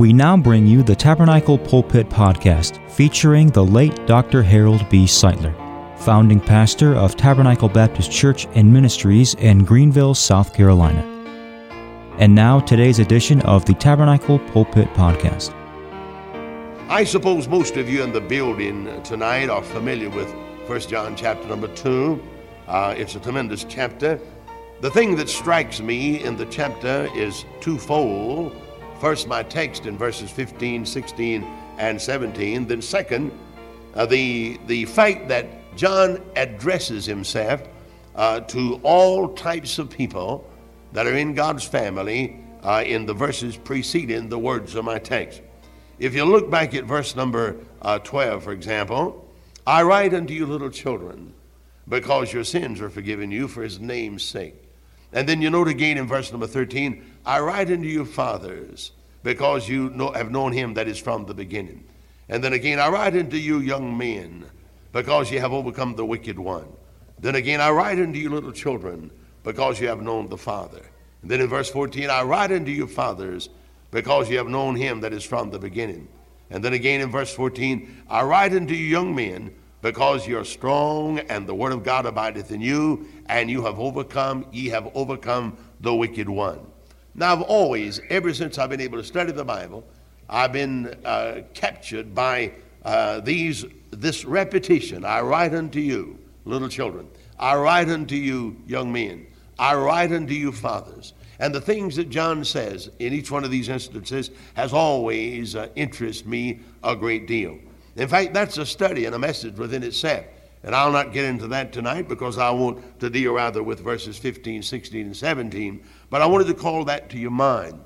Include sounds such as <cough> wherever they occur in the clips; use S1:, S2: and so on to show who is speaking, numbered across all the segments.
S1: We now bring you the Tabernacle Pulpit Podcast featuring the late Dr. Harold B. Sightler, founding pastor of Tabernacle Baptist Church and Ministries in Greenville, South Carolina. And now, today's edition of the Tabernacle Pulpit Podcast.
S2: I suppose most of you in the building tonight are familiar with 1 John chapter number 2. Uh, it's a tremendous chapter. The thing that strikes me in the chapter is twofold. First, my text in verses 15, 16, and 17. Then, second, uh, the, the fact that John addresses himself uh, to all types of people that are in God's family uh, in the verses preceding the words of my text. If you look back at verse number uh, 12, for example, I write unto you, little children, because your sins are forgiven you for his name's sake. And then you note again in verse number 13, I write unto you, fathers, because you know, have known him that is from the beginning. And then again, I write unto you, young men, because you have overcome the wicked one. Then again, I write unto you, little children, because you have known the Father. And then in verse 14, I write unto you, fathers, because you have known him that is from the beginning. And then again in verse 14, I write unto you, young men, because you are strong, and the word of God abideth in you, and you have overcome, ye have overcome the wicked one. Now, I've always, ever since I've been able to study the Bible, I've been uh, captured by uh, these, this repetition. I write unto you, little children. I write unto you, young men. I write unto you, fathers. And the things that John says in each one of these instances has always uh, interested me a great deal. In fact, that's a study and a message within itself. And I'll not get into that tonight because I want to deal rather with verses 15, 16, and 17. But I wanted to call that to your mind.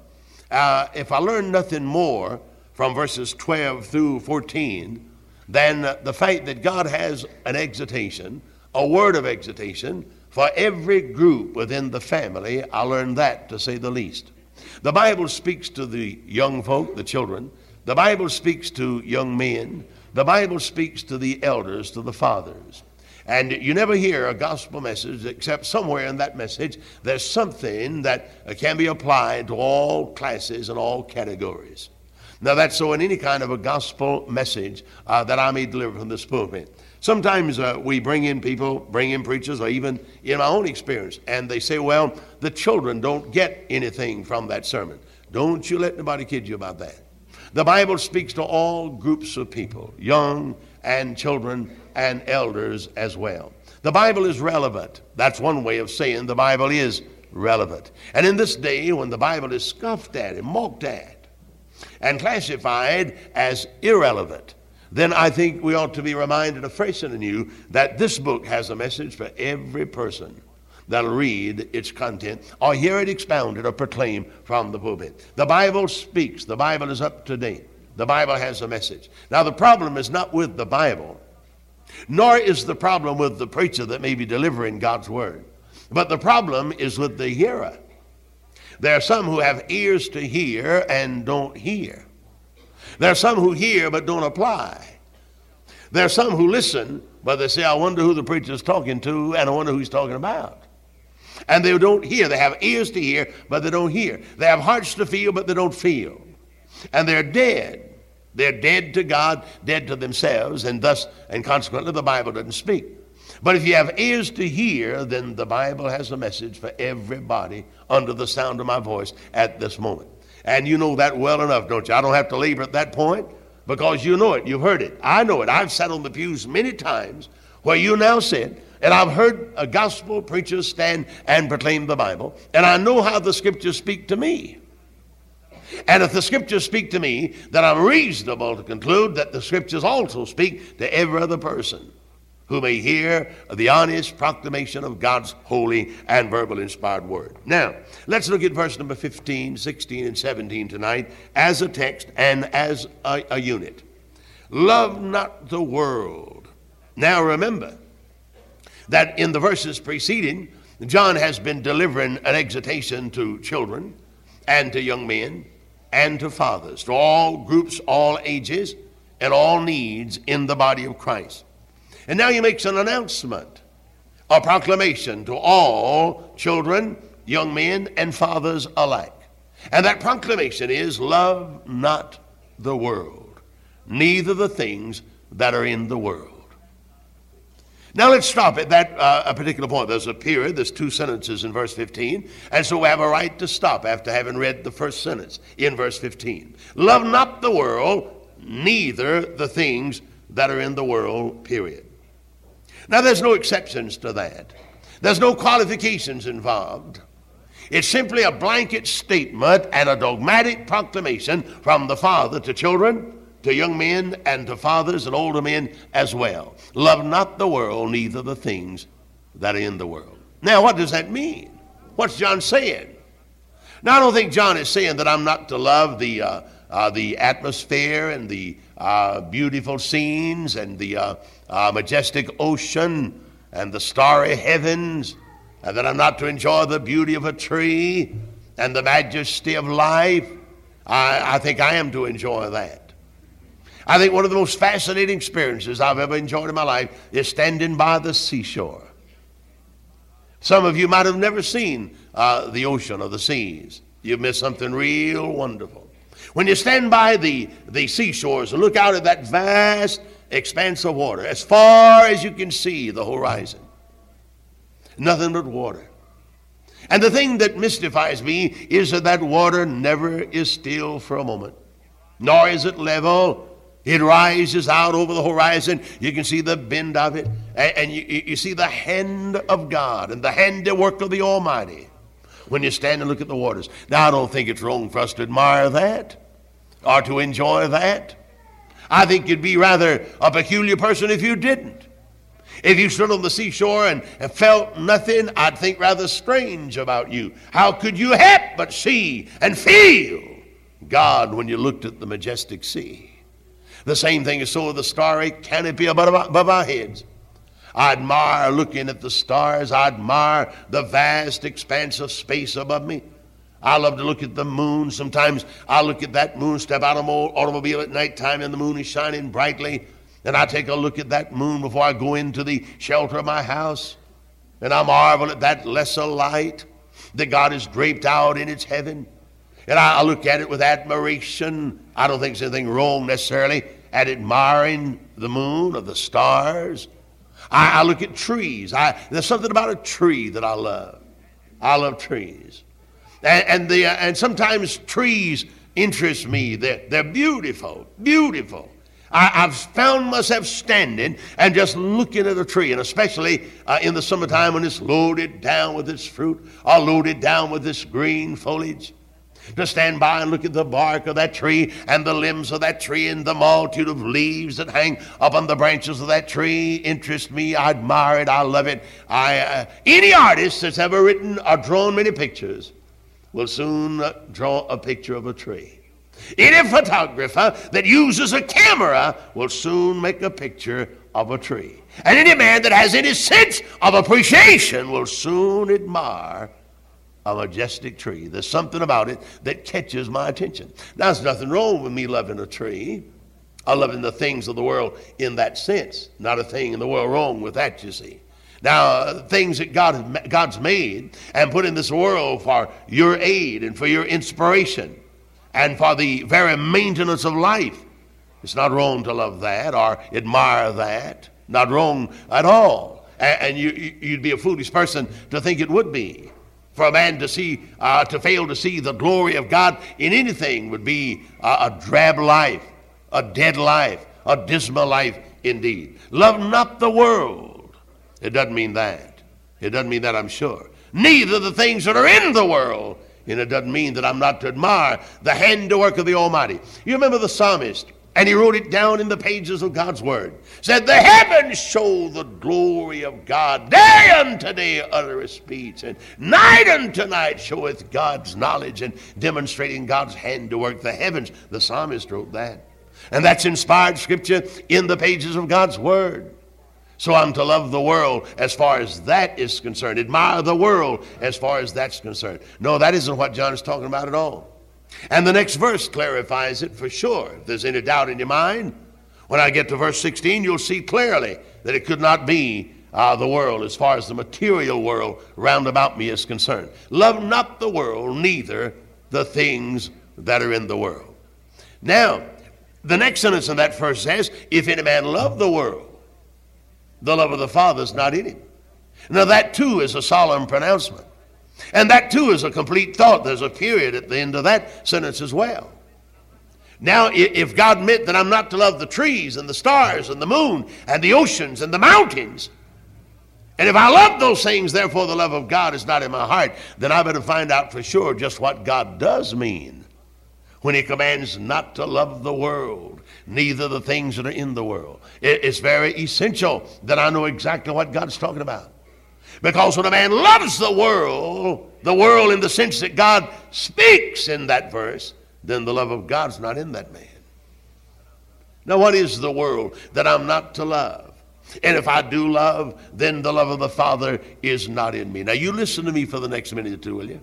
S2: Uh, if I learn nothing more from verses 12 through 14 than the fact that God has an exhortation, a word of exhortation, for every group within the family, I learned that to say the least. The Bible speaks to the young folk, the children. The Bible speaks to young men. The Bible speaks to the elders, to the fathers. And you never hear a gospel message except somewhere in that message there's something that can be applied to all classes and all categories. Now, that's so in any kind of a gospel message uh, that I may deliver from this pulpit. Sometimes uh, we bring in people, bring in preachers, or even in my own experience, and they say, well, the children don't get anything from that sermon. Don't you let nobody kid you about that. The Bible speaks to all groups of people, young and children and elders as well. The Bible is relevant. That's one way of saying the Bible is relevant. And in this day, when the Bible is scoffed at and mocked at and classified as irrelevant, then I think we ought to be reminded afresh and anew that this book has a message for every person that'll read its content or hear it expounded or proclaimed from the pulpit. The Bible speaks, the Bible is up to date, the Bible has a message. Now, the problem is not with the Bible, nor is the problem with the preacher that may be delivering God's word, but the problem is with the hearer. There are some who have ears to hear and don't hear. There are some who hear but don't apply. There are some who listen, but they say, I wonder who the preacher's talking to, and I wonder who he's talking about. And they don't hear. They have ears to hear, but they don't hear. They have hearts to feel, but they don't feel. And they're dead. They're dead to God, dead to themselves, and thus, and consequently, the Bible doesn't speak. But if you have ears to hear, then the Bible has a message for everybody under the sound of my voice at this moment. And you know that well enough, don't you? I don't have to labor at that point because you know it. You've heard it. I know it. I've sat on the pews many times where you now sit, and I've heard a gospel preacher stand and proclaim the Bible, and I know how the scriptures speak to me. And if the scriptures speak to me, then I'm reasonable to conclude that the scriptures also speak to every other person who may hear the honest proclamation of God's holy and verbal inspired word. Now, let's look at verse number 15, 16, and 17 tonight as a text and as a, a unit. Love not the world. Now, remember that in the verses preceding, John has been delivering an exhortation to children and to young men and to fathers, to all groups, all ages, and all needs in the body of Christ. And now he makes an announcement, a proclamation to all children, young men, and fathers alike. And that proclamation is love not the world, neither the things that are in the world. Now let's stop at that uh, particular point. There's a period, there's two sentences in verse 15, and so we have a right to stop after having read the first sentence in verse 15. Love not the world, neither the things that are in the world, period. Now there's no exceptions to that. There's no qualifications involved. It's simply a blanket statement and a dogmatic proclamation from the Father to children to young men and to fathers and older men as well. Love not the world, neither the things that are in the world. Now, what does that mean? What's John saying? Now, I don't think John is saying that I'm not to love the, uh, uh, the atmosphere and the uh, beautiful scenes and the uh, uh, majestic ocean and the starry heavens, and that I'm not to enjoy the beauty of a tree and the majesty of life. I, I think I am to enjoy that. I think one of the most fascinating experiences I've ever enjoyed in my life is standing by the seashore. Some of you might have never seen uh, the ocean or the seas. You've missed something real wonderful. When you stand by the, the seashores and look out at that vast expanse of water, as far as you can see the horizon, nothing but water. And the thing that mystifies me is that that water never is still for a moment, nor is it level, it rises out over the horizon. You can see the bend of it, and, you, you see the hand of God and the handiwork of the Almighty when you stand and look at the waters. Now, I don't think it's wrong for us to admire that or to enjoy that. I think you'd be rather a peculiar person if you didn't. If you stood on the seashore and, and, felt nothing, I'd think rather strange about you. How could you help but see and feel God when you looked at the majestic sea? The same thing is so with the starry canopy above, our heads. I admire looking at the stars. I admire the vast expanse of space above me. I love to look at the moon. Sometimes I look at that moon, step out of my automobile at nighttime, and the moon is shining brightly. And I take a look at that moon before I go into the shelter of my house. And I marvel at that lesser light that God has draped out in its heaven. And I, look at it with admiration. I don't think there's anything wrong necessarily at admiring the moon or the stars. I, I look at trees. I, there's something about a tree that I love. I love trees. And, and, the, uh, and sometimes trees interest me. They're, they're beautiful, beautiful. I, have found myself standing and just looking at a tree, and especially uh, in the summertime when it's loaded down with its fruit or loaded down with its green foliage to stand by and look at the bark of that tree and the limbs of that tree and the multitude of leaves that hang upon the branches of that tree interest me. I admire it. I love it. I, uh, any artist that's ever written or drawn many pictures will soon uh, draw a picture of a tree. Any photographer that uses a camera will soon make a picture of a tree. And any man that has any sense of appreciation will soon admire a majestic tree. There's something about it that catches my attention. Now, there's nothing wrong with me loving a tree. I loving the things of the world in that sense. Not a thing in the world wrong with that, you see. Now, things that God, God's made and put in this world for your aid and for your inspiration and for the very maintenance of life. It's not wrong to love that or admire that. Not wrong at all. And you, you'd be a foolish person to think it would be. For a man to see, uh, to fail to see the glory of God in anything would be a, a drab life, a dead life, a dismal life indeed. Love not the world. It doesn't mean that. It doesn't mean that, I'm sure. Neither the things that are in the world. And it doesn't mean that I'm not to admire the handiwork of the Almighty. You remember the psalmist and he wrote it down in the pages of God's Word. Said, The heavens show the glory of God. Day unto day uttereth speech, and night unto night showeth God's knowledge and demonstrating God's handiwork. The heavens, the psalmist wrote that. And that's inspired scripture in the pages of God's Word. So I'm to love the world as far as that is concerned, admire the world as far as that's concerned. No, that isn't what John is talking about at all. And the next verse clarifies it for sure. If there's any doubt in your mind, when I get to verse 16, you'll see clearly that it could not be uh, the world as far as the material world round about me is concerned. Love not the world, neither the things that are in the world. Now, the next sentence in that verse says, If any man love the world, the love of the Father is not in him. Now, that too is a solemn pronouncement. And that too is a complete thought. There's a period at the end of that sentence as well. Now, if God meant that I'm not to love the trees and the stars and the moon and the oceans and the mountains, and if I love those things, therefore the love of God is not in my heart, then I better find out for sure just what God does mean when He commands not to love the world, neither the things that are in the world. It's very essential that I know exactly what God's talking about. Because when a man loves the world, the world in the sense that God speaks in that verse, then the love of God's not in that man. Now, what is the world that I'm not to love? And if I do love, then the love of the Father is not in me. Now, you listen to me for the next minute or two, will you?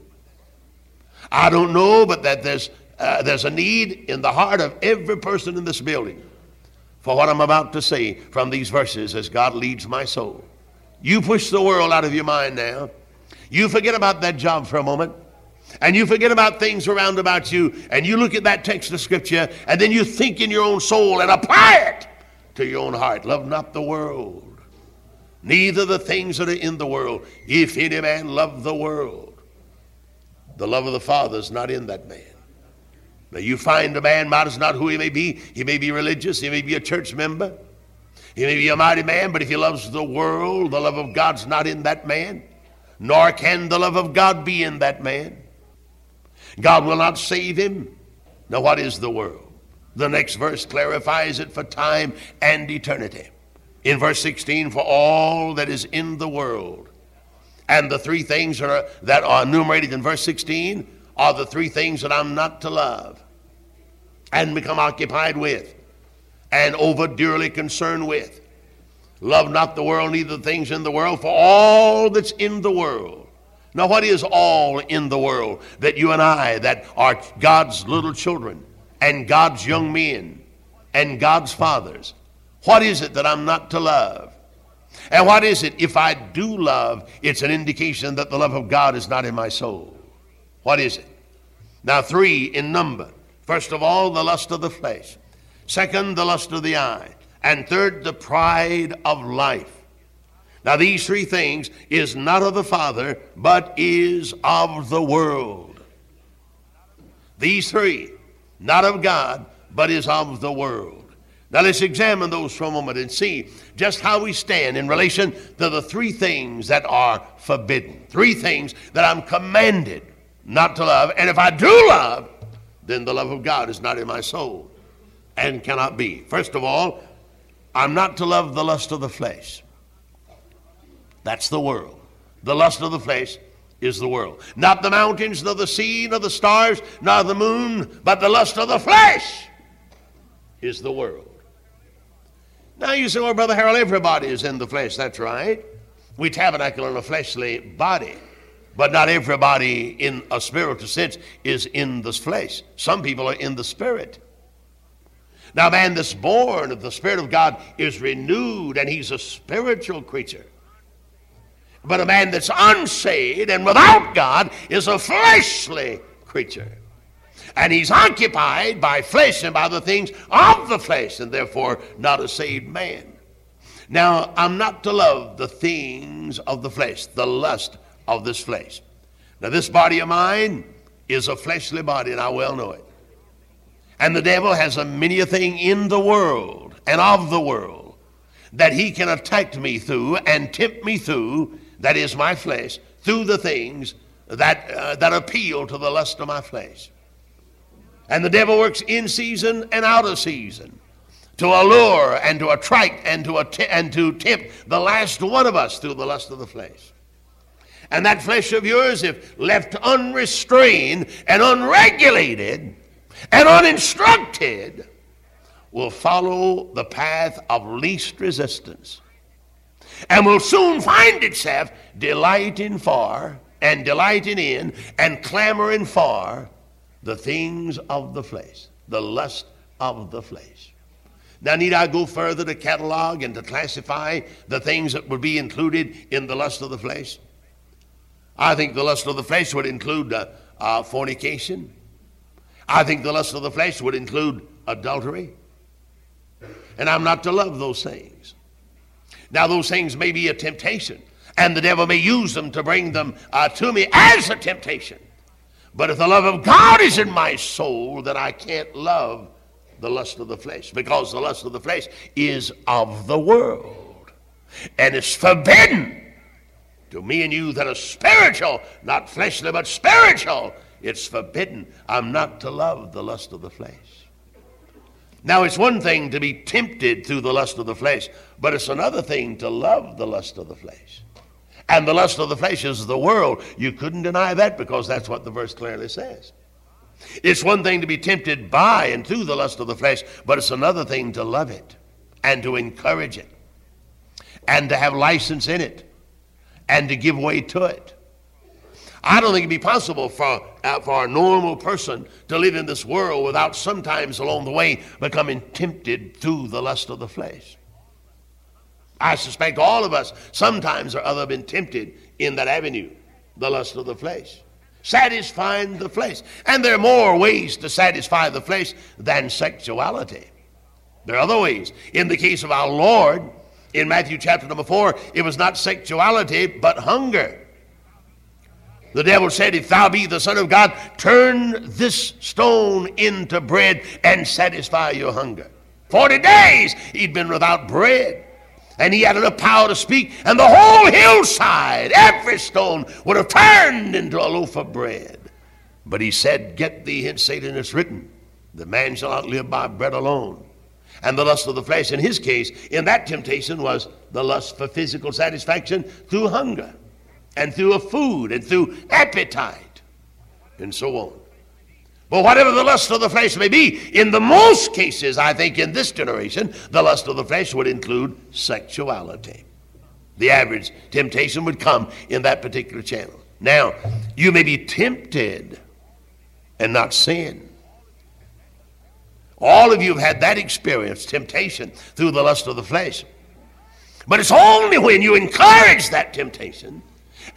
S2: I don't know, but that there's, uh, there's a need in the heart of every person in this building for what I'm about to say from these verses as God leads my soul. You push the world out of your mind now. You forget about that job for a moment. And you forget about things around about you. And you look at that text of Scripture. And then you think in your own soul and apply it to your own heart. Love not the world, neither the things that are in the world. If any man love the world, the love of the Father is not in that man. Now you find a man matters not who he may be. He may be religious, he may be a church member. He may be a mighty man, but if he loves the world, the love of God's not in that man, nor can the love of God be in that man. God will not save him. Now, what is the world? The next verse clarifies it for time and eternity. In verse 16, for all that is in the world. And the three things that are, that are enumerated in verse 16 are the three things that I'm not to love and become occupied with and over dearly concerned with. Love not the world, neither the things in the world, for all that's in the world. Now, what is all in the world that you and I, that are God's little children and God's young men and God's fathers, what is it that I'm not to love? And what is it, if I do love, it's an indication that the love of God is not in my soul? What is it? Now, three in number. First of all, the lust of the flesh. Second, the lust of the eye. And third, the pride of life. Now, these three things is not of the Father, but is of the world. These three, not of God, but is of the world. Now, let's examine those for a moment and see just how we stand in relation to the three things that are forbidden. Three things that I'm commanded not to love. And if I do love, then the love of God is not in my soul and cannot be. First of all, I'm not to love the lust of the flesh. That's the world. The lust of the flesh is the world. Not the mountains, nor the sea, nor the stars, nor the moon, but the lust of the flesh is the world. Now you say, well, Brother Harold, everybody is in the flesh. That's right. We tabernacle in a fleshly body. But not everybody in a spiritual sense is in the flesh. Some people are in the spirit. Now, a man that's born of the Spirit of God is renewed and he's a spiritual creature. But a man that's unsaved and without God is a fleshly creature. And he's occupied by flesh and by the things of the flesh, and therefore not a saved man. Now, I'm not to love the things of the flesh, the lust of this flesh. Now, this body of mine is a fleshly body, and I well know it. And the devil has a many a thing in the world and of the world that he can attack me through and tempt me through, that is my flesh, through the things that, uh, that appeal to the lust of my flesh. And the devil works in season and out of season to allure and to attract and to, att- and to tempt the last one of us through the lust of the flesh. And that flesh of yours, if left unrestrained and unregulated, and uninstructed will follow the path of least resistance and will soon find itself delighting for and delighting in and clamoring for the things of the flesh, the lust of the flesh. Now, need I go further to catalog and to classify the things that would be included in the lust of the flesh? I think the lust of the flesh would include uh, uh, fornication, I think the lust of the flesh would include adultery. And I'm not to love those things. Now, those things may be a temptation, and the devil may use them to bring them uh, to me as a temptation. But if the love of God is in my soul, then I can't love the lust of the flesh because the lust of the flesh is of the world. And it's forbidden to me and you that are spiritual, not fleshly, but spiritual. It's forbidden. I'm not to love the lust of the flesh. Now, it's one thing to be tempted through the lust of the flesh, but it's another thing to love the lust of the flesh. And the lust of the flesh is the world. You couldn't deny that because that's what the verse clearly says. It's one thing to be tempted by and through the lust of the flesh, but it's another thing to love it and to encourage it and to have license in it and to give way to it. I don't think it'd be possible for, uh, for a normal person to live in this world without sometimes along the way becoming tempted through the lust of the flesh. I suspect all of us sometimes or other been tempted in that avenue, the lust of the flesh. Satisfying the flesh. And there are more ways to satisfy the flesh than sexuality. There are other ways. In the case of our Lord, in Matthew chapter number 4, it was not sexuality, but hunger. The devil said, If thou be the Son of God, turn this stone into bread and satisfy your hunger. Forty days he'd been without bread. And he had enough power to speak, and the whole hillside, every stone, would have turned into a loaf of bread. But he said, Get thee hence, Satan, it's written, the man shall not live by bread alone. And the lust of the flesh, in his case, in that temptation, was the lust for physical satisfaction through hunger and through a food and through appetite and so on. But whatever the lust of the flesh may be, in the most cases, I think in this generation, the lust of the flesh would include sexuality. The average temptation would come in that particular channel. Now, you may be tempted and not sin. All of you have had that experience, temptation through the lust of the flesh. But it's only when you encourage that temptation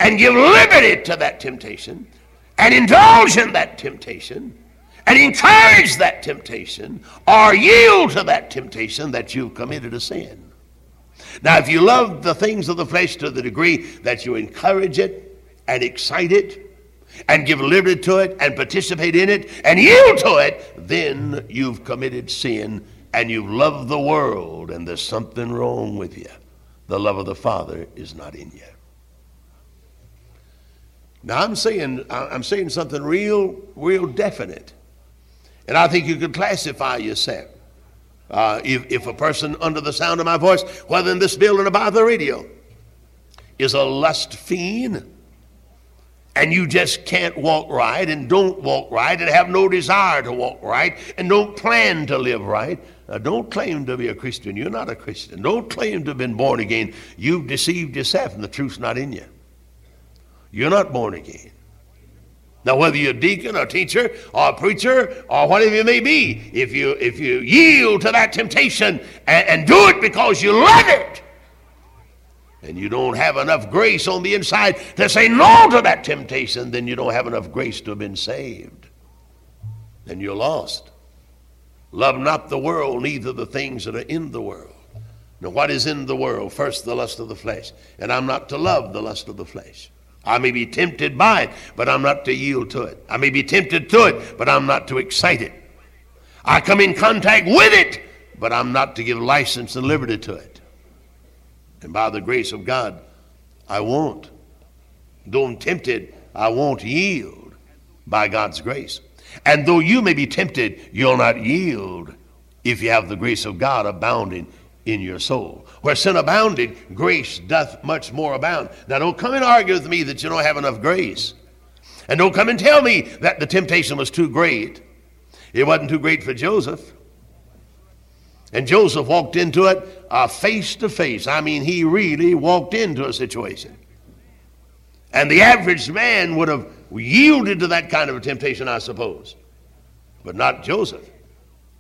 S2: and give liberty to that temptation and indulge in that temptation and encourage that temptation or yield to that temptation that you've committed a sin. Now, if you love the things of the flesh to the degree that you encourage it and excite it and give liberty to it and participate in it and yield to it, then you've committed sin and you've loved the world and there's something wrong with you. The love of the Father is not in you. Now I'm saying I'm saying something real, real definite. And I think you could classify yourself. Uh, if, if a person under the sound of my voice, whether in this building or by the radio, is a lust fiend, and you just can't walk right and don't walk right and have no desire to walk right and don't plan to live right, now don't claim to be a Christian. You're not a Christian. Don't claim to have been born again. You've deceived yourself and the truth's not in you. You're not born again. Now, whether you're a deacon or teacher or preacher or whatever you may be, if you, if you yield to that temptation and, and do it because you love it, and you don't have enough grace on the inside to say no to that temptation, then you don't have enough grace to have been saved. Then you're lost. Love not the world, neither the things that are in the world. Now, what is in the world? First, the lust of the flesh. And I'm not to love the lust of the flesh. I may be tempted by it, but I'm not to yield to it. I may be tempted to it, but I'm not to excite it. I come in contact with it, but I'm not to give license and liberty to it. And by the grace of God, I won't. Though I'm tempted, I won't yield by God's grace. And though you may be tempted, you'll not yield if you have the grace of God abounding in your soul. Where sin abounded, grace doth much more abound. Now, don't come and argue with me that you don't have enough grace. And don't come and tell me that the temptation was too great. It wasn't too great for Joseph. And Joseph walked into it uh, face to face. I mean, he really walked into a situation. And the average man would have yielded to that kind of a temptation, I suppose. But not Joseph.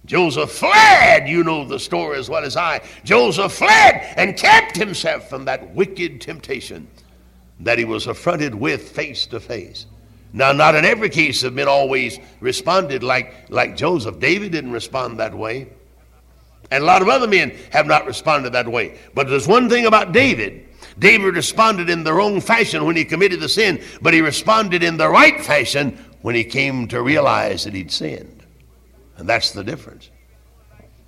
S2: Joseph fled. You know the story as well as I. Joseph fled and kept himself from that wicked temptation that he was affronted with face to face. Now, not in every case have men always responded like, like Joseph. David didn't respond that way. And a lot of other men have not responded that way. But there's one thing about David. David responded in the wrong fashion when he committed the sin, but he responded in the right fashion when he came to realize that he'd sinned. And that's the difference.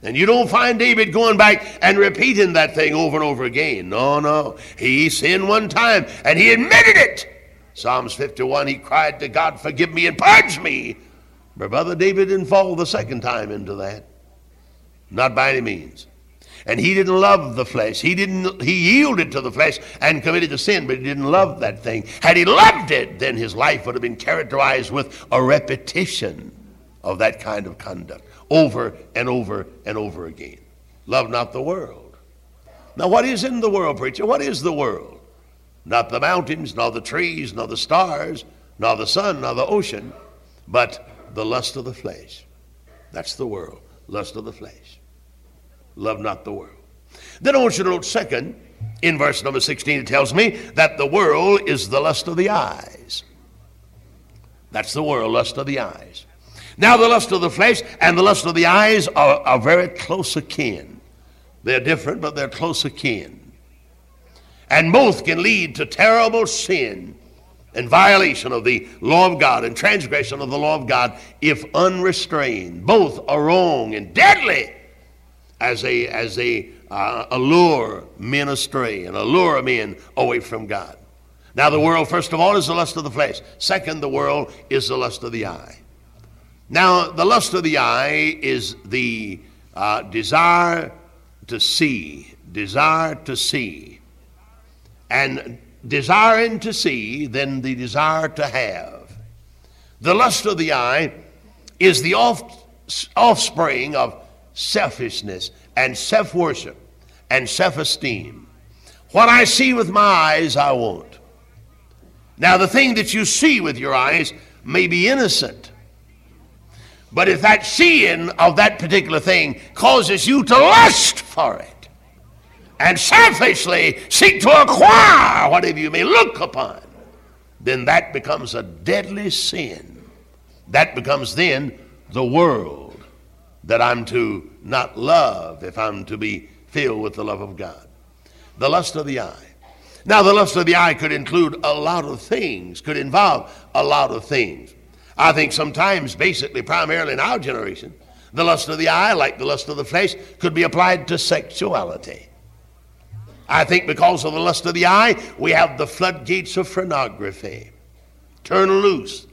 S2: And you don't find David going back and repeating that thing over and over again. No, no. He sinned one time and he admitted it. Psalms 51, he cried to God, Forgive me and purge me. But Brother David didn't fall the second time into that. Not by any means. And he didn't love the flesh. He didn't he yielded to the flesh and committed the sin, but he didn't love that thing. Had he loved it, then his life would have been characterized with a repetition of that kind of conduct over and over and over again. Love not the world. Now, what is in the world, preacher? What is the world? Not the mountains, nor the trees, nor the stars, nor the sun, nor the ocean, but the lust of the flesh. That's the world. Lust of the flesh. Love not the world. Then I want you to note, second, in verse number 16, it tells me that the world is the lust of the eyes. That's the world, lust of the eyes. Now, the lust of the flesh and the lust of the eyes are, are very close akin. They're different, but they're close akin. And both can lead to terrible sin and violation of the law of God and transgression of the law of God if unrestrained. Both are wrong and deadly as they, as they uh, allure men astray and allure men away from God. Now, the world, first of all, is the lust of the flesh. Second, the world is the lust of the eye. Now, the lust of the eye is the uh, desire to see, desire to see and desiring to see than the desire to have. The lust of the eye is the off, offspring of selfishness and self worship and self esteem. What I see with my eyes, I want. Now, the thing that you see with your eyes may be innocent. But if that seeing of that particular thing causes you to lust for it, and selfishly seek to acquire whatever you may look upon, then that becomes a deadly sin. That becomes then the world that I'm to not love if I'm to be filled with the love of God. The lust of the eye. Now, the lust of the eye could include a lot of things, could involve a lot of things. I think sometimes, basically, primarily in our generation, the lust of the eye, like the lust of the flesh, could be applied to sexuality. I think because of the lust of the eye, we have the floodgates of pornography turned loose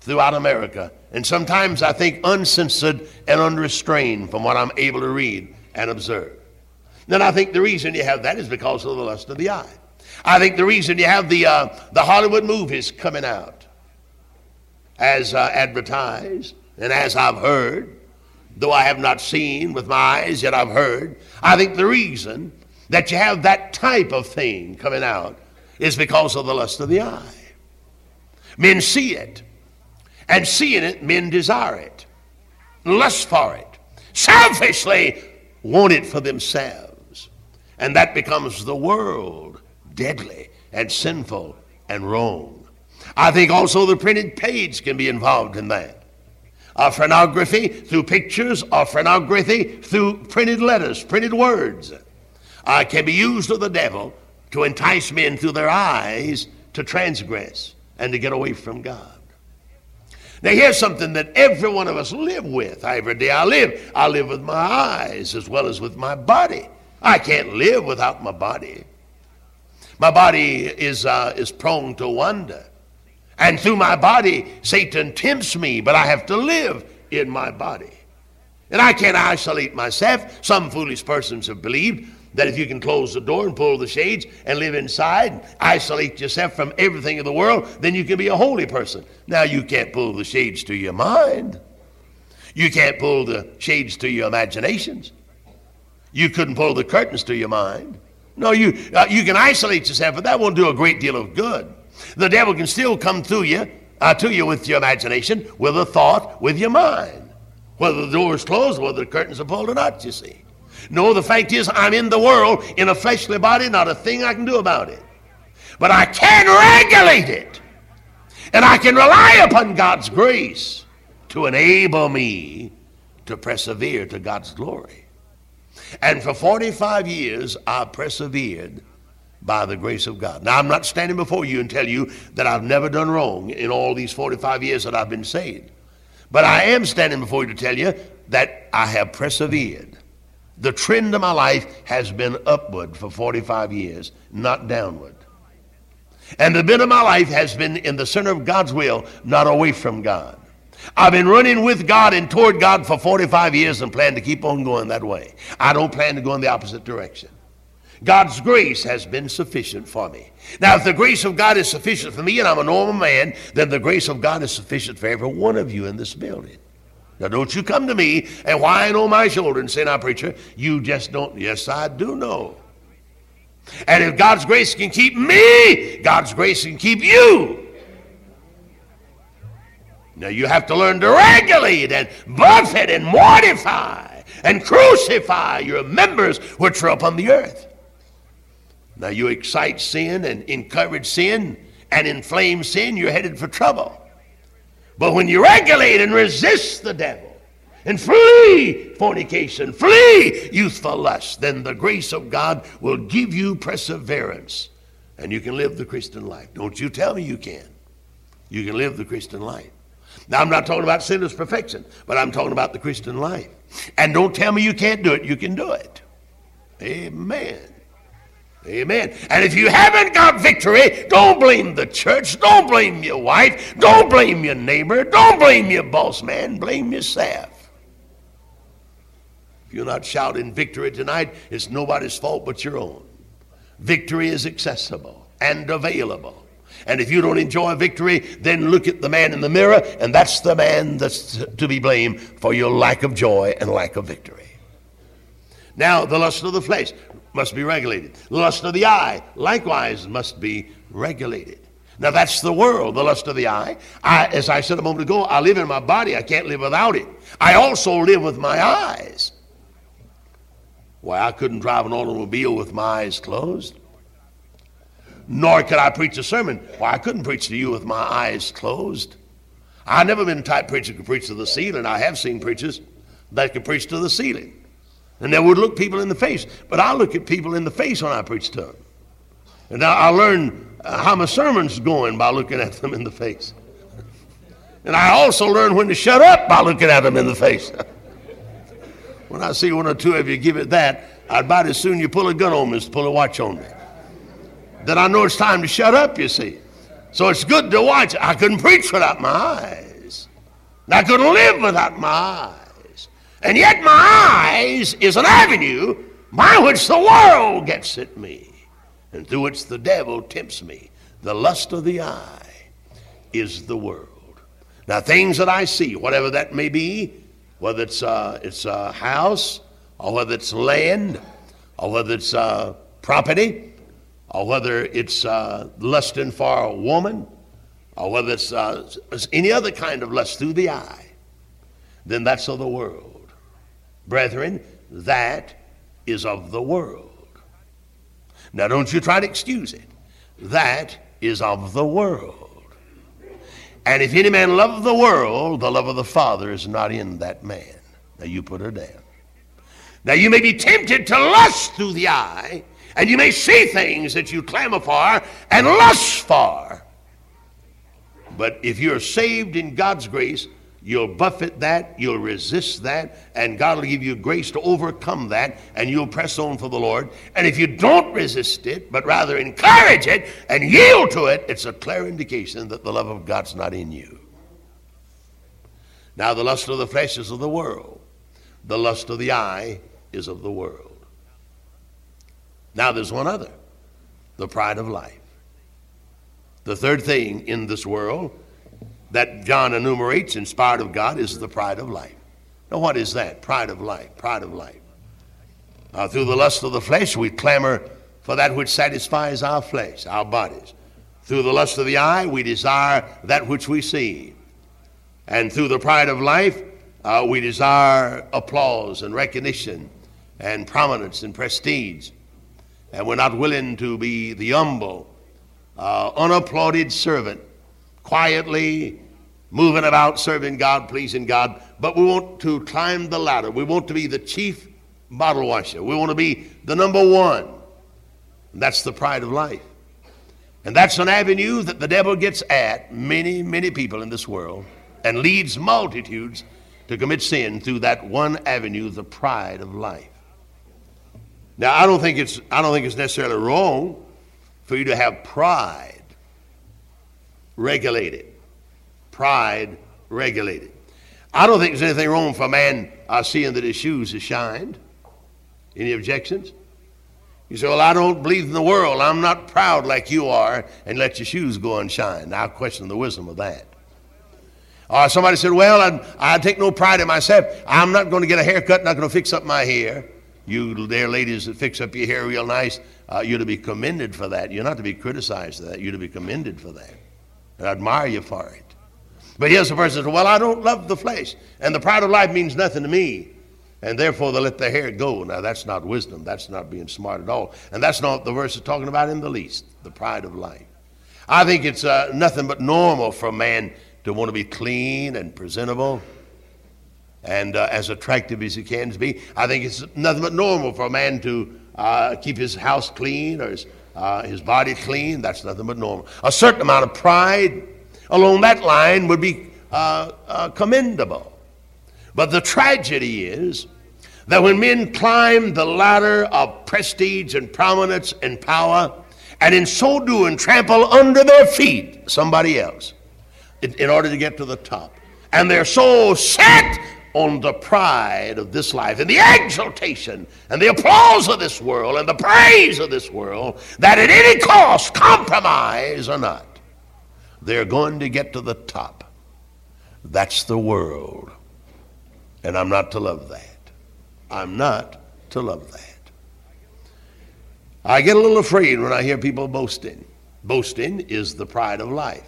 S2: throughout America. And sometimes I think uncensored and unrestrained from what I'm able to read and observe. Then I think the reason you have that is because of the lust of the eye. I think the reason you have the, uh, the Hollywood movies coming out as uh, advertised and as I've heard, though I have not seen with my eyes, yet I've heard. I think the reason that you have that type of thing coming out is because of the lust of the eye. Men see it, and seeing it, men desire it, lust for it, selfishly want it for themselves. And that becomes the world deadly and sinful and wrong. I think also the printed page can be involved in that. Uh, pornography through pictures or pornography through printed letters, printed words uh, can be used of the devil to entice men through their eyes to transgress and to get away from God. Now, here's something that every one of us live with. Every day I live, I live with my eyes as well as with my body. I can't live without my body. My body is, uh, is prone to wander. And through my body, Satan tempts me, but I have to live in my body. And I can't isolate myself. Some foolish persons have believed that if you can close the door and pull the shades and live inside, isolate yourself from everything in the world, then you can be a holy person. Now, you can't pull the shades to your mind. You can't pull the shades to your imaginations. You couldn't pull the curtains to your mind. No, you, uh, you can isolate yourself, but that won't do a great deal of good. The devil can still come through you, uh, to you with your imagination, with a thought, with your mind. Whether the door is closed, whether the curtains are pulled or not, you see. No, the fact is, I'm in the world in a fleshly body, not a thing I can do about it. But I can regulate it. And I can rely upon God's grace to enable me to persevere to God's glory. And for 45 years, I persevered by the grace of God. Now, I'm not standing before you and tell you that I've never done wrong in all these 45 years that I've been saved. But I am standing before you to tell you that I have persevered. The trend of my life has been upward for 45 years, not downward. And the bit of my life has been in the center of God's will, not away from God. I've been running with God and toward God for 45 years and plan to keep on going that way. I don't plan to go in the opposite direction. God's grace has been sufficient for me. Now, if the grace of God is sufficient for me and I'm a normal man, then the grace of God is sufficient for every one of you in this building. Now, don't you come to me and whine on my shoulder and say, now, preacher, you just don't. Yes, I do know. And if God's grace can keep me, God's grace can keep you. Now, you have to learn to regulate and buffet and mortify and crucify your members which are upon the earth. Now, you excite sin and encourage sin and inflame sin, you're headed for trouble. But when you regulate and resist the devil and flee fornication, flee youthful lust, then the grace of God will give you perseverance and you can live the Christian life. Don't you tell me you can. You can live the Christian life. Now, I'm not talking about sinless perfection, but I'm talking about the Christian life. And don't tell me you can't do it. You can do it. Amen. Amen. And if you haven't got victory, don't blame the church. Don't blame your wife. Don't blame your neighbor. Don't blame your boss man. Blame yourself. If you're not shouting victory tonight, it's nobody's fault but your own. Victory is accessible and available. And if you don't enjoy victory, then look at the man in the mirror, and that's the man that's to be blamed for your lack of joy and lack of victory. Now, the lust of the flesh must be regulated. The lust of the eye, likewise, must be regulated. Now, that's the world, the lust of the eye. I, as I said a moment ago, I live in my body. I can't live without it. I also live with my eyes. Why, I couldn't drive an automobile with my eyes closed. Nor could I preach a sermon. Why, I couldn't preach to you with my eyes closed. I've never been a type preacher could preach to the ceiling. I have seen preachers that could preach to the ceiling and they would look people in the face. But I look at people in the face when I preach to them. And I, I learn uh, how my sermon's going by looking at them in the face. <laughs> And I also learn when to shut up by looking at them in the face. <laughs> when I see one or two of you give it that, I'd about as soon you pull a gun on me as pull a watch on me. Then I know it's time to shut up, you see. So it's good to watch. I couldn't preach without my eyes. I couldn't live without my eyes. And yet my eyes is an avenue by which the world gets at me and through which the devil tempts me. The lust of the eye is the world. Now, things that I see, whatever that may be, whether it's, uh, it's a house, or whether it's land, or whether it's uh, property, or whether it's uh, lusting for a woman, or whether it's, uh, it's any other kind of lust through the eye, then that's of the world. Brethren, that is of the world. Now, don't you try to excuse it. That is of the world. And if any man love the world, the love of the Father is not in that man. Now, you put her down. Now, you may be tempted to lust through the eye, and you may see things that you clamor for and lust for. But if you're saved in God's grace, You'll buffet that, you'll resist that, and God will give you grace to overcome that, and you'll press on for the Lord. And if you don't resist it, but rather encourage it and yield to it, it's a clear indication that the love of God's not in you. Now, the lust of the flesh is of the world, the lust of the eye is of the world. Now, there's one other the pride of life. The third thing in this world that John enumerates, inspired of God, is the pride of life. Now, what is that? Pride of life. Pride of life. Uh, through the lust of the flesh, we clamor for that which satisfies our flesh, our bodies. Through the lust of the eye, we desire that which we see. And through the pride of life, uh, we desire applause and recognition and prominence and prestige. And we're not willing to be the humble, uh, unapplauded servant quietly, moving about, serving God, pleasing God, but we want to climb the ladder. We want to be the chief bottle washer. We want to be the number one. And that's the pride of life. And that's an avenue that the devil gets at many, many people in this world and leads multitudes to commit sin through that one avenue, the pride of life. Now, I don't think it's, I don't think it's necessarily wrong for you to have pride regulated. Pride regulated. I don't think there's anything wrong for a man uh, seeing that his shoes are shined. Any objections? You say, Well, I don't believe in the world. I'm not proud like you are, and let your shoes go and shine. Now, I question the wisdom of that. Or somebody said, Well, I, I take no pride in myself. I'm not going to get a haircut, not going to fix up my hair. You there, ladies that fix up your hair real nice, uh, you're to be commended for that. You're not to be criticized for that. You're to be commended for that. And I admire you for it. But here's the person says, Well, I don't love the flesh, and the pride of life means nothing to me. And therefore they let their hair go. Now that's not wisdom. That's not being smart at all. And that's not the verse is talking about in the least, the pride of life. I think it's uh, nothing but normal for a man to want to be clean and presentable and uh, as attractive as he can be. I think it's nothing but normal for a man to uh, keep his house clean or his, uh, his body clean. That's nothing but normal. A certain amount of pride along that line would be uh, uh, commendable. But the tragedy is that when men climb the ladder of prestige and prominence and power, and in so doing trample under their feet somebody else in, in order to get to the top, and they're so set on the pride of this life and the exaltation and the applause of this world and the praise of this world that at any cost, compromise or not, they're going to get to the top. That's the world. And I'm not to love that. I'm not to love that. I get a little afraid when I hear people boasting. Boasting is the pride of life.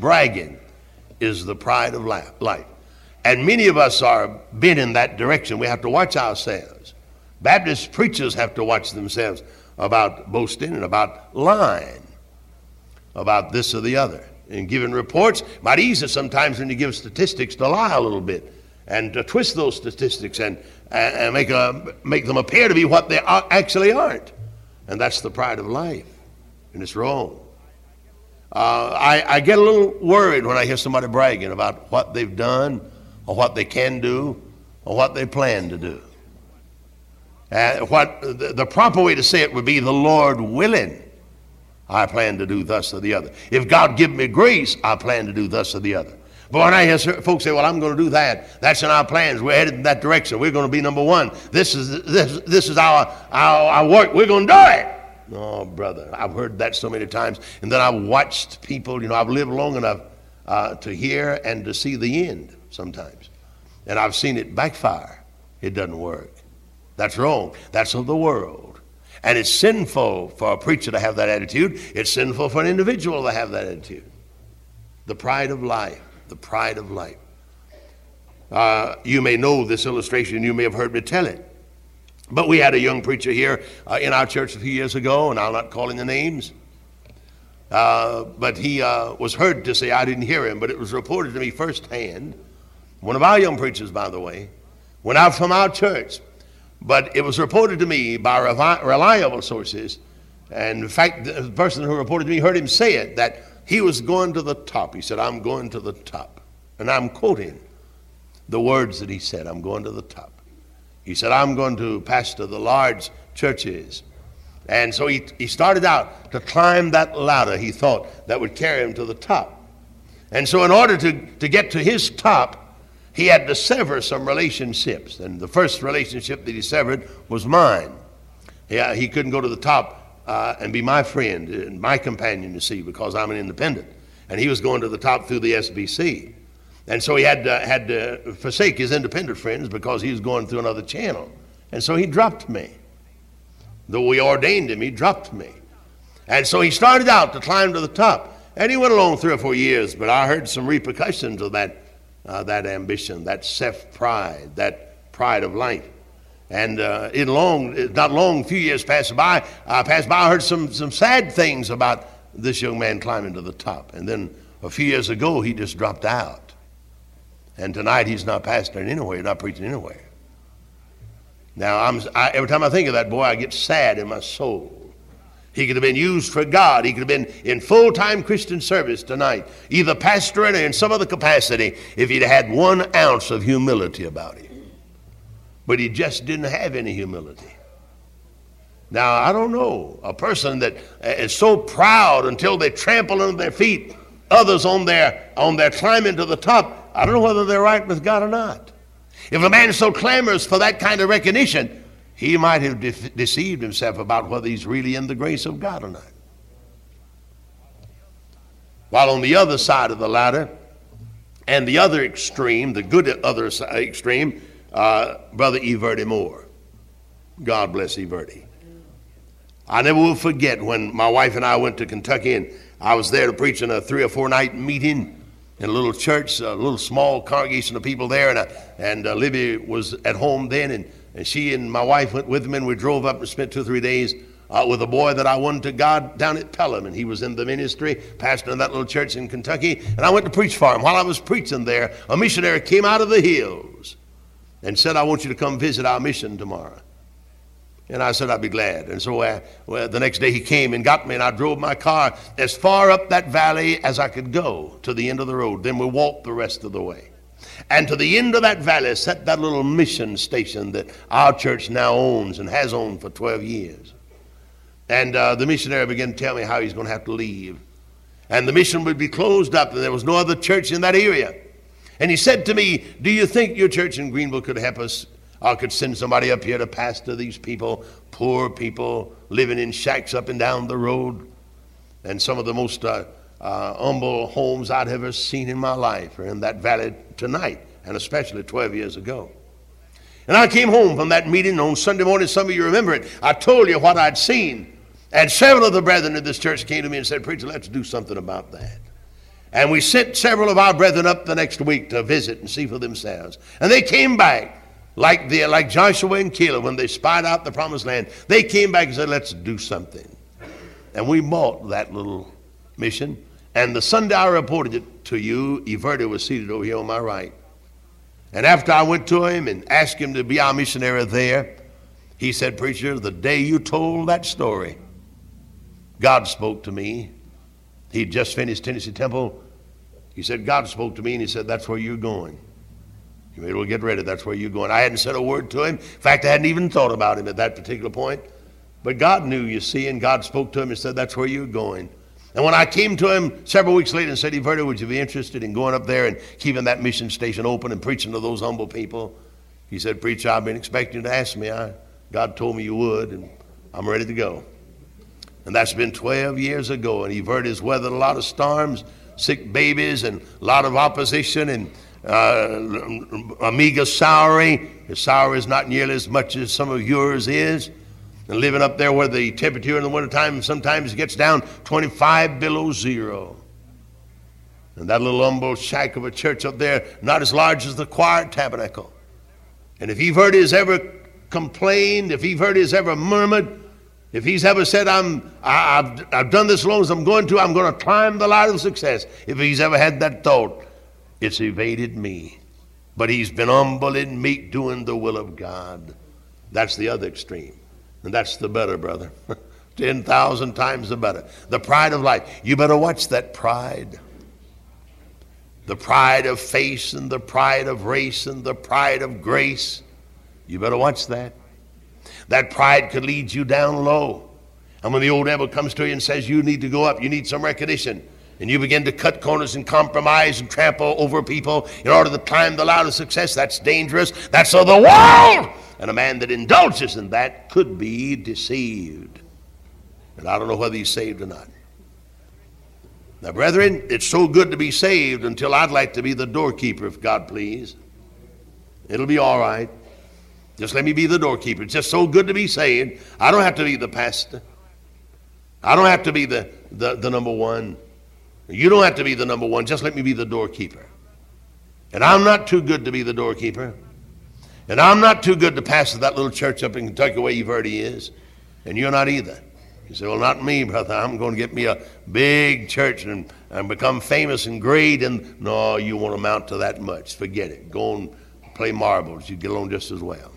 S2: Bragging is the pride of life. And many of us are bent in that direction. We have to watch ourselves. Baptist preachers have to watch themselves about boasting and about lying, about this or the other. And giving reports, might easy sometimes when you give statistics to lie a little bit and to twist those statistics and, and make, a, make them appear to be what they are, actually aren't. And that's the pride of life. And it's wrong. Uh, I, I get a little worried when I hear somebody bragging about what they've done or what they can do or what they plan to do. Uh, what the, the proper way to say it would be the Lord willing. I plan to do thus or the other. If God give me grace, I plan to do thus or the other. But when I hear folks say, "Well, I'm going to do that," that's in our plans. We're headed in that direction. We're going to be number one. This is this this is our our, our work. We're going to do it. Oh, brother, I've heard that so many times, and then I've watched people. You know, I've lived long enough uh, to hear and to see the end sometimes. And I've seen it backfire. It doesn't work. That's wrong. That's of the world. And it's sinful for a preacher to have that attitude. It's sinful for an individual to have that attitude. The pride of life. The pride of life. Uh, you may know this illustration. You may have heard me tell it. But we had a young preacher here uh, in our church a few years ago, and I'll not call in the names. Uh, but he uh, was heard to say, I didn't hear him, but it was reported to me firsthand one of our young preachers, by the way, went out from our church, but it was reported to me by reliable sources. And in fact, the person who reported to me heard him say it that he was going to the top. He said, I'm going to the top. And I'm quoting the words that he said, I'm going to the top. He said, I'm going to pastor the large churches. And so he, he started out to climb that ladder he thought that would carry him to the top. And so, in order to, to get to his top, he had to sever some relationships. And the first relationship that he severed was mine. Yeah, he couldn't go to the top uh, and be my friend and my companion, you see, because I'm an independent. And he was going to the top through the SBC. And so he had to, had to forsake his independent friends because he was going through another channel. And so he dropped me. Though we ordained him, he dropped me. And so he started out to climb to the top. And he went along three or four years, but I heard some repercussions of that uh, that ambition, that self pride, that pride of life. And uh, in long, not long, a few years passed by, uh, passed by, I heard some, some sad things about this young man climbing to the top. And then A few years ago, he just dropped out. And tonight, he's not pastoring anywhere, not preaching anywhere. Now, I'm, I, every time I think of that boy, I get sad in my soul. He could have been used for God. He could have been in full time Christian service tonight, either pastoring or in some other capacity, if he'd had one ounce of humility about him. But he just didn't have any humility. Now, I don't know. A person that is so proud until they trample under their feet others on their, on their climbing to the top, I don't know whether they're right with God or not. If a man so clamors for that kind of recognition, he might have de- deceived himself about whether he's really in the grace of God or not. While on the other side of the ladder, and the other extreme, the good other extreme, uh, Brother Everty Moore. God bless Everty. I never will forget when my wife and I went to Kentucky and I was there to preach in a three or four night meeting in a little church, a little small congregation of people there, and, uh, and uh, Libby was at home then, and and she and my wife went with me, and we drove up and spent two or three days uh, with a boy that I won to God down at Pelham. And he was in the ministry, pastor in that little church in Kentucky. And I went to preach for him. While I was preaching there, a missionary came out of the hills and said, I want you to come visit our mission tomorrow. And I said, I'd be glad. And so uh, well, the next day he came and got me, and I drove my car as far up that valley as I could go to the end of the road. Then we walked the rest of the way. And to the end of that valley sat that little mission station that our church now owns and has owned for 12 years. And uh, the missionary began to tell me how he's going to have to leave. And the mission would be closed up, and there was no other church in that area. And he said to me, Do you think your church in Greenville could help us? I could send somebody up here to pastor these people, poor people living in shacks up and down the road. And some of the most uh, uh, humble homes I'd ever seen in my life are in that valley tonight, and especially 12 years ago. And I came home from that meeting on Sunday morning. Some of you remember it. I told you what I'd seen. And several of the brethren of this church came to me and said, Preacher, let's do something about that. And we sent several of our brethren up the next week to visit and see for themselves. And they came back like, the, like Joshua and Caleb when they spied out the promised land. They came back and said, Let's do something. And we bought that little mission. And the Sunday I reported it to you, Everty was seated over here on my right. And after I went to him and asked him to be our missionary there, he said, Preacher, the day you told that story, God spoke to me. He'd just finished Tennessee Temple. He said, God spoke to me, and he said, That's where you're going. You may well get ready. That's where you're going. I hadn't said a word to him. In fact, I hadn't even thought about him at that particular point. But God knew, you see, and God spoke to him and said, That's where you're going. And when I came to him several weeks later and said, Everty, would you be interested in going up there and keeping that mission station open and preaching to those humble people? He said, Preacher, I've been expecting you to ask me. I, God told me you would, and I'm ready to go. And that's been 12 years ago, and Everty has weathered a lot of storms, sick babies, and a lot of opposition, and uh, Amiga salary. His salary is not nearly as much as some of yours is and living up there where the temperature in the wintertime sometimes gets down 25 below zero. And that little humble shack of a church up there, not as large as the choir tabernacle. And if you've heard his ever complained, if you've heard his ever murmured, if he's ever said, I'm, I, have I've done this as long as I'm going to, I'm going to climb the ladder of success, if he's ever had that thought, it's evaded me. But he's been humble and meek doing the will of God. That's the other extreme. And that's the better, brother. <laughs> 10,000 times the better. The pride of life. You better watch that pride. The pride of face and the pride of race and the pride of grace. You better watch that. That pride could lead you down low. And when the old devil comes to you and says, You need to go up, you need some recognition, and you begin to cut corners and compromise and trample over people in order to climb the ladder of success, that's dangerous. That's of the world. And a man that indulges in that could be deceived. And I don't know whether he's saved or not. Now, brethren, it's so good to be saved until I'd like to be the doorkeeper, if God please. It'll be all right. Just let me be the doorkeeper. It's just so good to be saved. I don't have to be the pastor. I don't have to be the, the, the number one. You don't have to be the number one. Just let me be the doorkeeper. And I'm not too good to be the doorkeeper. And I'm not too good to pastor that little church up in Kentucky where Everty is. And you're not either. You say, well, not me, brother. I'm going to get me a big church and, and become famous and great. And no, you won't amount to that much. Forget it. Go and play marbles. You get along just as well.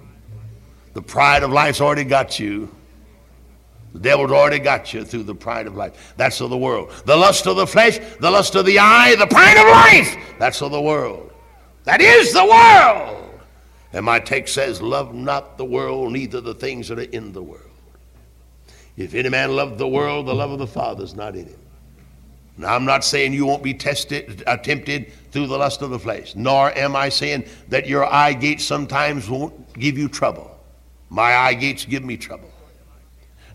S2: The pride of life's already got you. The devil's already got you through the pride of life. That's of the world. The lust of the flesh, the lust of the eye, the pride of life. That's of the world. That is the world. And my text says, Love not the world, neither the things that are in the world. If any man love the world, the love of the Father is not in him. Now, I'm not saying you won't be tested, uh, tempted through the lust of the flesh, nor am I saying that your eye gates sometimes won't give you trouble. My eye gates give me trouble.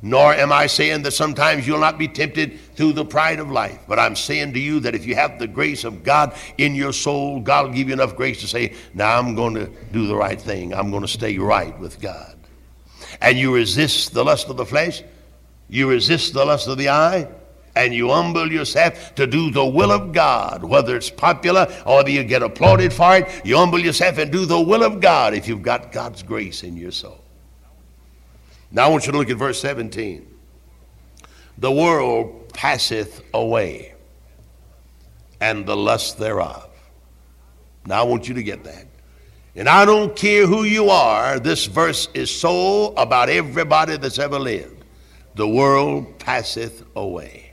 S2: Nor am I saying that sometimes you'll not be tempted through the pride of life. But I'm saying to you that if you have the grace of God in your soul, God will give you enough grace to say, Now I'm going to do the right thing. I'm going to stay right with God. And you resist the lust of the flesh, you resist the lust of the eye, and you humble yourself to do the will of God, whether it's popular or you get applauded for it, you humble yourself and do the will of God if you've got God's grace in your soul. Now I want you to look at verse 17. The world passeth away, and the lust thereof. Now I want you to get that. And I don't care who you are, this verse is so about everybody that's ever lived. The world passeth away.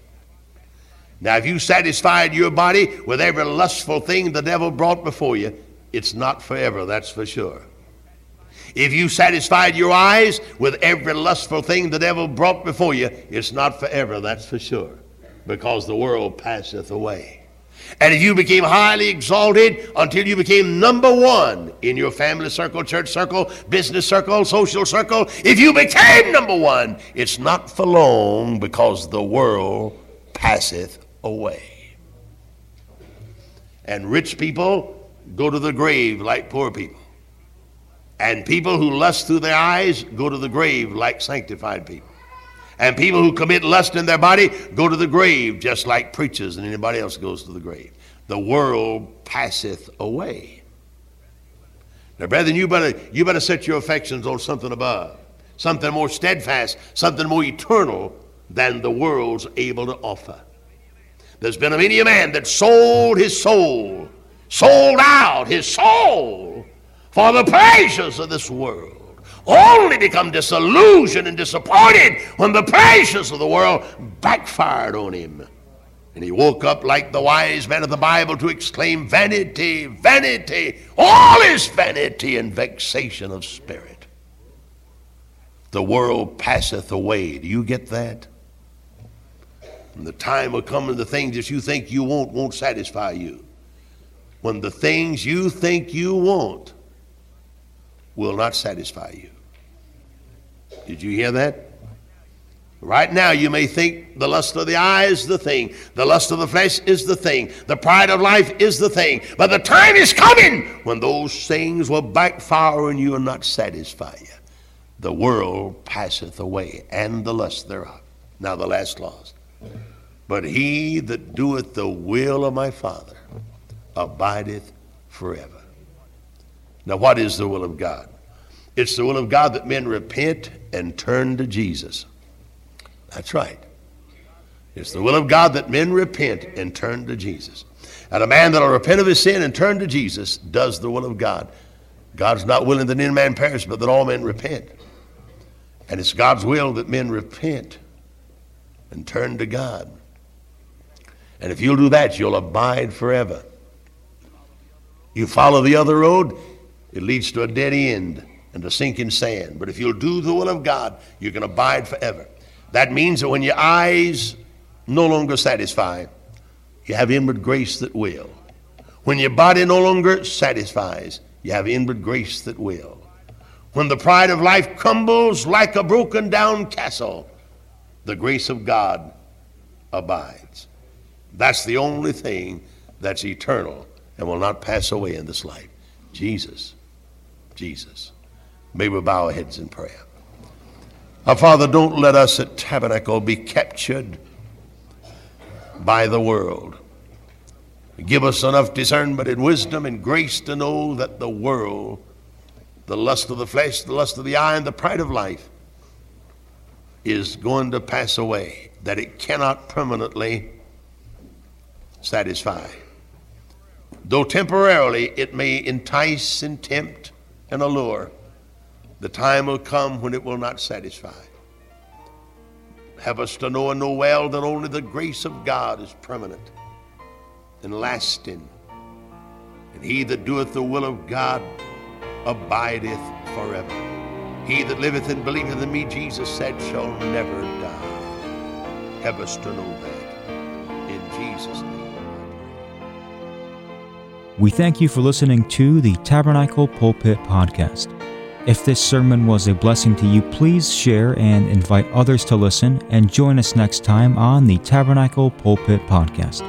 S2: Now, if you satisfied your body with every lustful thing the devil brought before you, it's not forever, that's for sure. If you satisfied your eyes with every lustful thing the devil brought before you, it's not forever, that's for sure, because the world passeth away. And if you became highly exalted until you became number one in your family circle, church circle, business circle, social circle, if you became number one, it's not for long because the world passeth away. And rich people go to the grave like poor people. And people who lust through their eyes go to the grave like sanctified people. And people who commit lust in their body go to the grave just like preachers and anybody else goes to the grave. The world passeth away. Now, brethren, you better, you better set your affections on something above, something more steadfast, something more eternal than the world's able to offer. There's been a many a man that sold his soul, sold out his soul for the pleasures of this world only become disillusioned and disappointed when the pleasures of the world backfired on him. And he woke up like the wise man of the Bible to exclaim, Vanity, vanity, all is vanity and vexation of spirit. The world passeth away. Do you get that? And the time will come when the things that you think you want won't satisfy you. When the things you think you want will not satisfy you. Did you hear that? Right now, you may think the lust of the eye is the thing, the lust of the flesh is the thing, the pride of life is the thing. But the time is coming when those things will backfire on you and not satisfy you. The world passeth away, and the lust thereof. Now, the last clause. But he that doeth the will of my Father abideth forever. Now, what is the will of God? It's the will of God that men repent and turn to Jesus. That's right. It's the will of God that men repent and turn to Jesus. And a man that'll repent of his sin and turn to Jesus does the will of God. God's not willing that any man perish, but that all men repent. And it's God's will that men repent and turn to God. And if you'll do that, you'll abide forever. You follow the other road, it leads to a dead end and to sinking sand. But if you'll do the will of God, you can abide forever. That means that when your eyes no longer satisfy, you have inward grace that will. When your body no longer satisfies, you have inward grace that will. When the pride of life crumbles like a broken down castle, the grace of God abides. That's the only thing that's eternal and will not pass away in this life. Jesus. Jesus. May we bow our heads in prayer. Our Father, don't let us at Tabernacle be captured by the world. Give us enough discernment and wisdom and grace to know that the world, the lust of the flesh, the lust of the eye, and the pride of life is going to pass away, that it cannot permanently satisfy. Though temporarily it may entice and tempt and allure, the time will come when it will not satisfy. Have us to know and know well that only the grace of God is permanent and lasting. And he that doeth the will of God abideth forever. He that liveth and believeth in me, Jesus said, shall never die. Have us to know that. In Jesus' name.
S1: We thank you for listening to the Tabernacle Pulpit Podcast. If this sermon was a blessing to you, please share and invite others to listen and join us next time on the Tabernacle Pulpit Podcast.